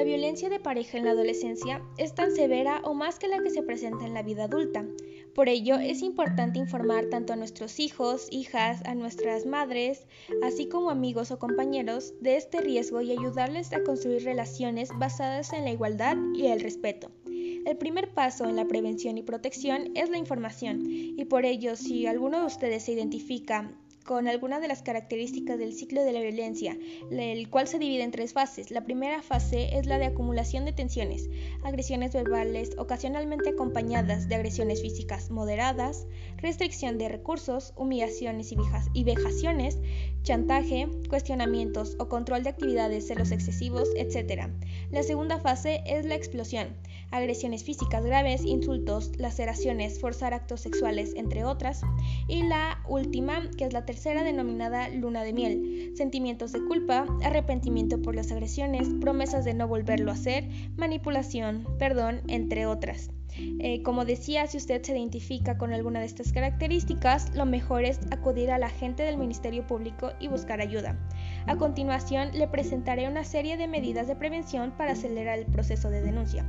violencia de pareja en la adolescencia es tan severa o más que la que se presenta en la vida adulta. Por ello, es importante informar tanto a nuestros hijos, hijas, a nuestras madres, así como amigos o compañeros de este riesgo y ayudarles a construir relaciones basadas en la igualdad y el respeto. El primer paso en la prevención y protección es la información, y por ello, si alguno de ustedes se identifica con algunas de las características del ciclo de la violencia, el cual se divide en tres fases. La primera fase es la de acumulación de tensiones, agresiones verbales ocasionalmente acompañadas de agresiones físicas moderadas, restricción de recursos, humillaciones y vejaciones, chantaje, cuestionamientos o control de actividades, celos excesivos, etc. La segunda fase es la explosión, agresiones físicas graves, insultos, laceraciones, forzar actos sexuales, entre otras. Y la última, que es la tercera denominada luna de miel, sentimientos de culpa, arrepentimiento por las agresiones, promesas de no volverlo a hacer, manipulación, perdón, entre otras. Eh, como decía, si usted se identifica con alguna de estas características, lo mejor es acudir a la gente del Ministerio Público y buscar ayuda. A continuación, le presentaré una serie de medidas de prevención para acelerar el proceso de denuncia.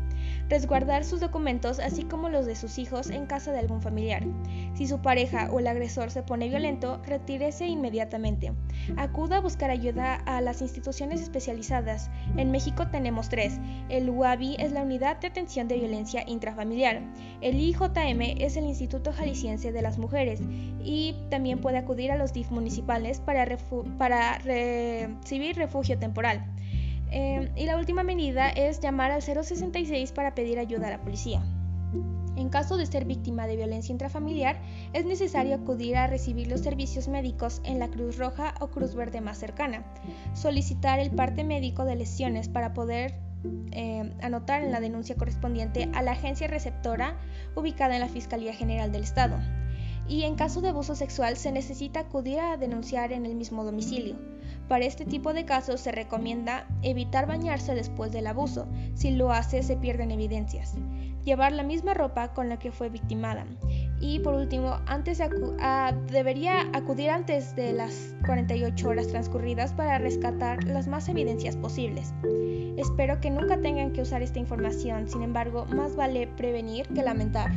Resguardar sus documentos, así como los de sus hijos, en casa de algún familiar. Si su pareja o el agresor se pone violento, retírese inmediatamente. Acuda a buscar ayuda a las instituciones especializadas. En México tenemos tres. El UABI es la Unidad de Atención de Violencia Intrafamiliar. El IJM es el Instituto Jalisciense de las Mujeres. Y también puede acudir a los DIF municipales para, para recibir refugio temporal. Eh, y la última medida es llamar al 066 para pedir ayuda a la policía. En caso de ser víctima de violencia intrafamiliar, es necesario acudir a recibir los servicios médicos en la Cruz Roja o Cruz Verde más cercana, solicitar el parte médico de lesiones para poder eh, anotar en la denuncia correspondiente a la agencia receptora ubicada en la Fiscalía General del Estado. Y en caso de abuso sexual se necesita acudir a denunciar en el mismo domicilio. Para este tipo de casos se recomienda evitar bañarse después del abuso, si lo hace se pierden evidencias. Llevar la misma ropa con la que fue victimada. Y por último, antes debería acudir antes de las 48 horas transcurridas para rescatar las más evidencias posibles. Espero que nunca tengan que usar esta información, sin embargo, más vale prevenir que lamentar.